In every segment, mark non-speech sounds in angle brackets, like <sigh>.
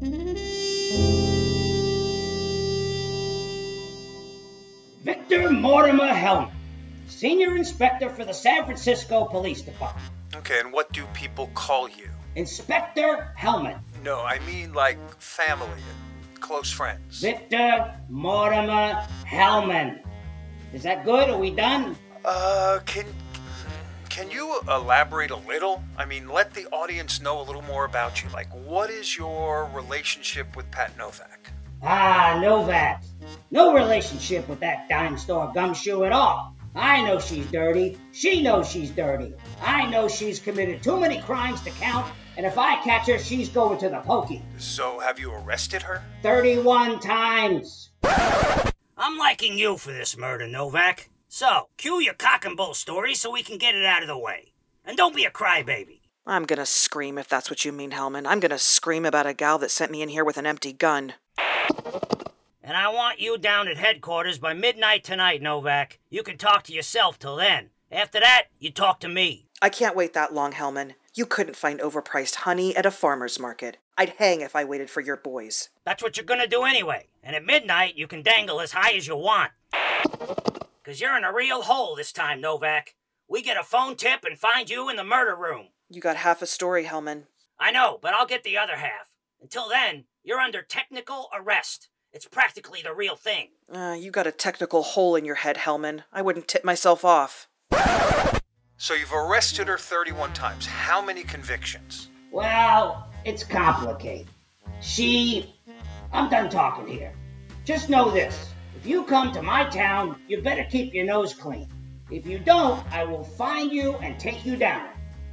Victor Mortimer Hellman, Senior Inspector for the San Francisco Police Department. Okay, and what do people call you? Inspector Hellman. No, I mean like family and close friends. Victor Mortimer Hellman. Is that good? Are we done? Uh, can can you elaborate a little? I mean, let the audience know a little more about you. Like, what is your relationship with Pat Novak? Ah, Novak. No relationship with that dime store gumshoe at all. I know she's dirty. She knows she's dirty. I know she's committed too many crimes to count, and if I catch her, she's going to the pokey. So, have you arrested her? 31 times. I'm liking you for this murder, Novak. So, cue your cock and bull story so we can get it out of the way. And don't be a crybaby. I'm gonna scream if that's what you mean, Hellman. I'm gonna scream about a gal that sent me in here with an empty gun. And I want you down at headquarters by midnight tonight, Novak. You can talk to yourself till then. After that, you talk to me. I can't wait that long, Hellman. You couldn't find overpriced honey at a farmer's market. I'd hang if I waited for your boys. That's what you're gonna do anyway. And at midnight, you can dangle as high as you want. Cause you're in a real hole this time, Novak. We get a phone tip and find you in the murder room. You got half a story, Hellman. I know, but I'll get the other half. Until then, you're under technical arrest. It's practically the real thing. Uh, you got a technical hole in your head, Hellman. I wouldn't tip myself off. So, you've arrested her 31 times. How many convictions? Well, it's complicated. She. I'm done talking here. Just know this if you come to my town, you better keep your nose clean. If you don't, I will find you and take you down.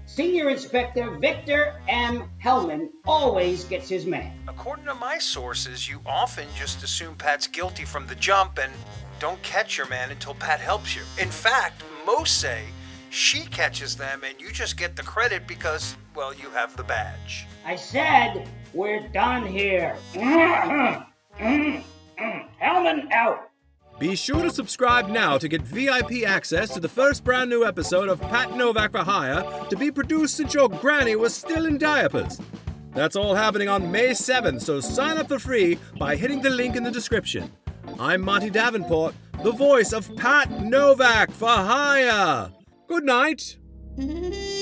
Senior Inspector Victor M. Hellman always gets his man. According to my sources, you often just assume Pat's guilty from the jump and don't catch your man until Pat helps you. In fact, most say she catches them and you just get the credit because, well, you have the badge. I said, we're done here. <clears throat> <clears throat> Hellman out. Be sure to subscribe now to get VIP access to the first brand new episode of Pat Novak for Hire to be produced since your granny was still in diapers. That's all happening on May 7th, so sign up for free by hitting the link in the description. I'm Monty Davenport, the voice of Pat Novak for Hire. Good night. <laughs>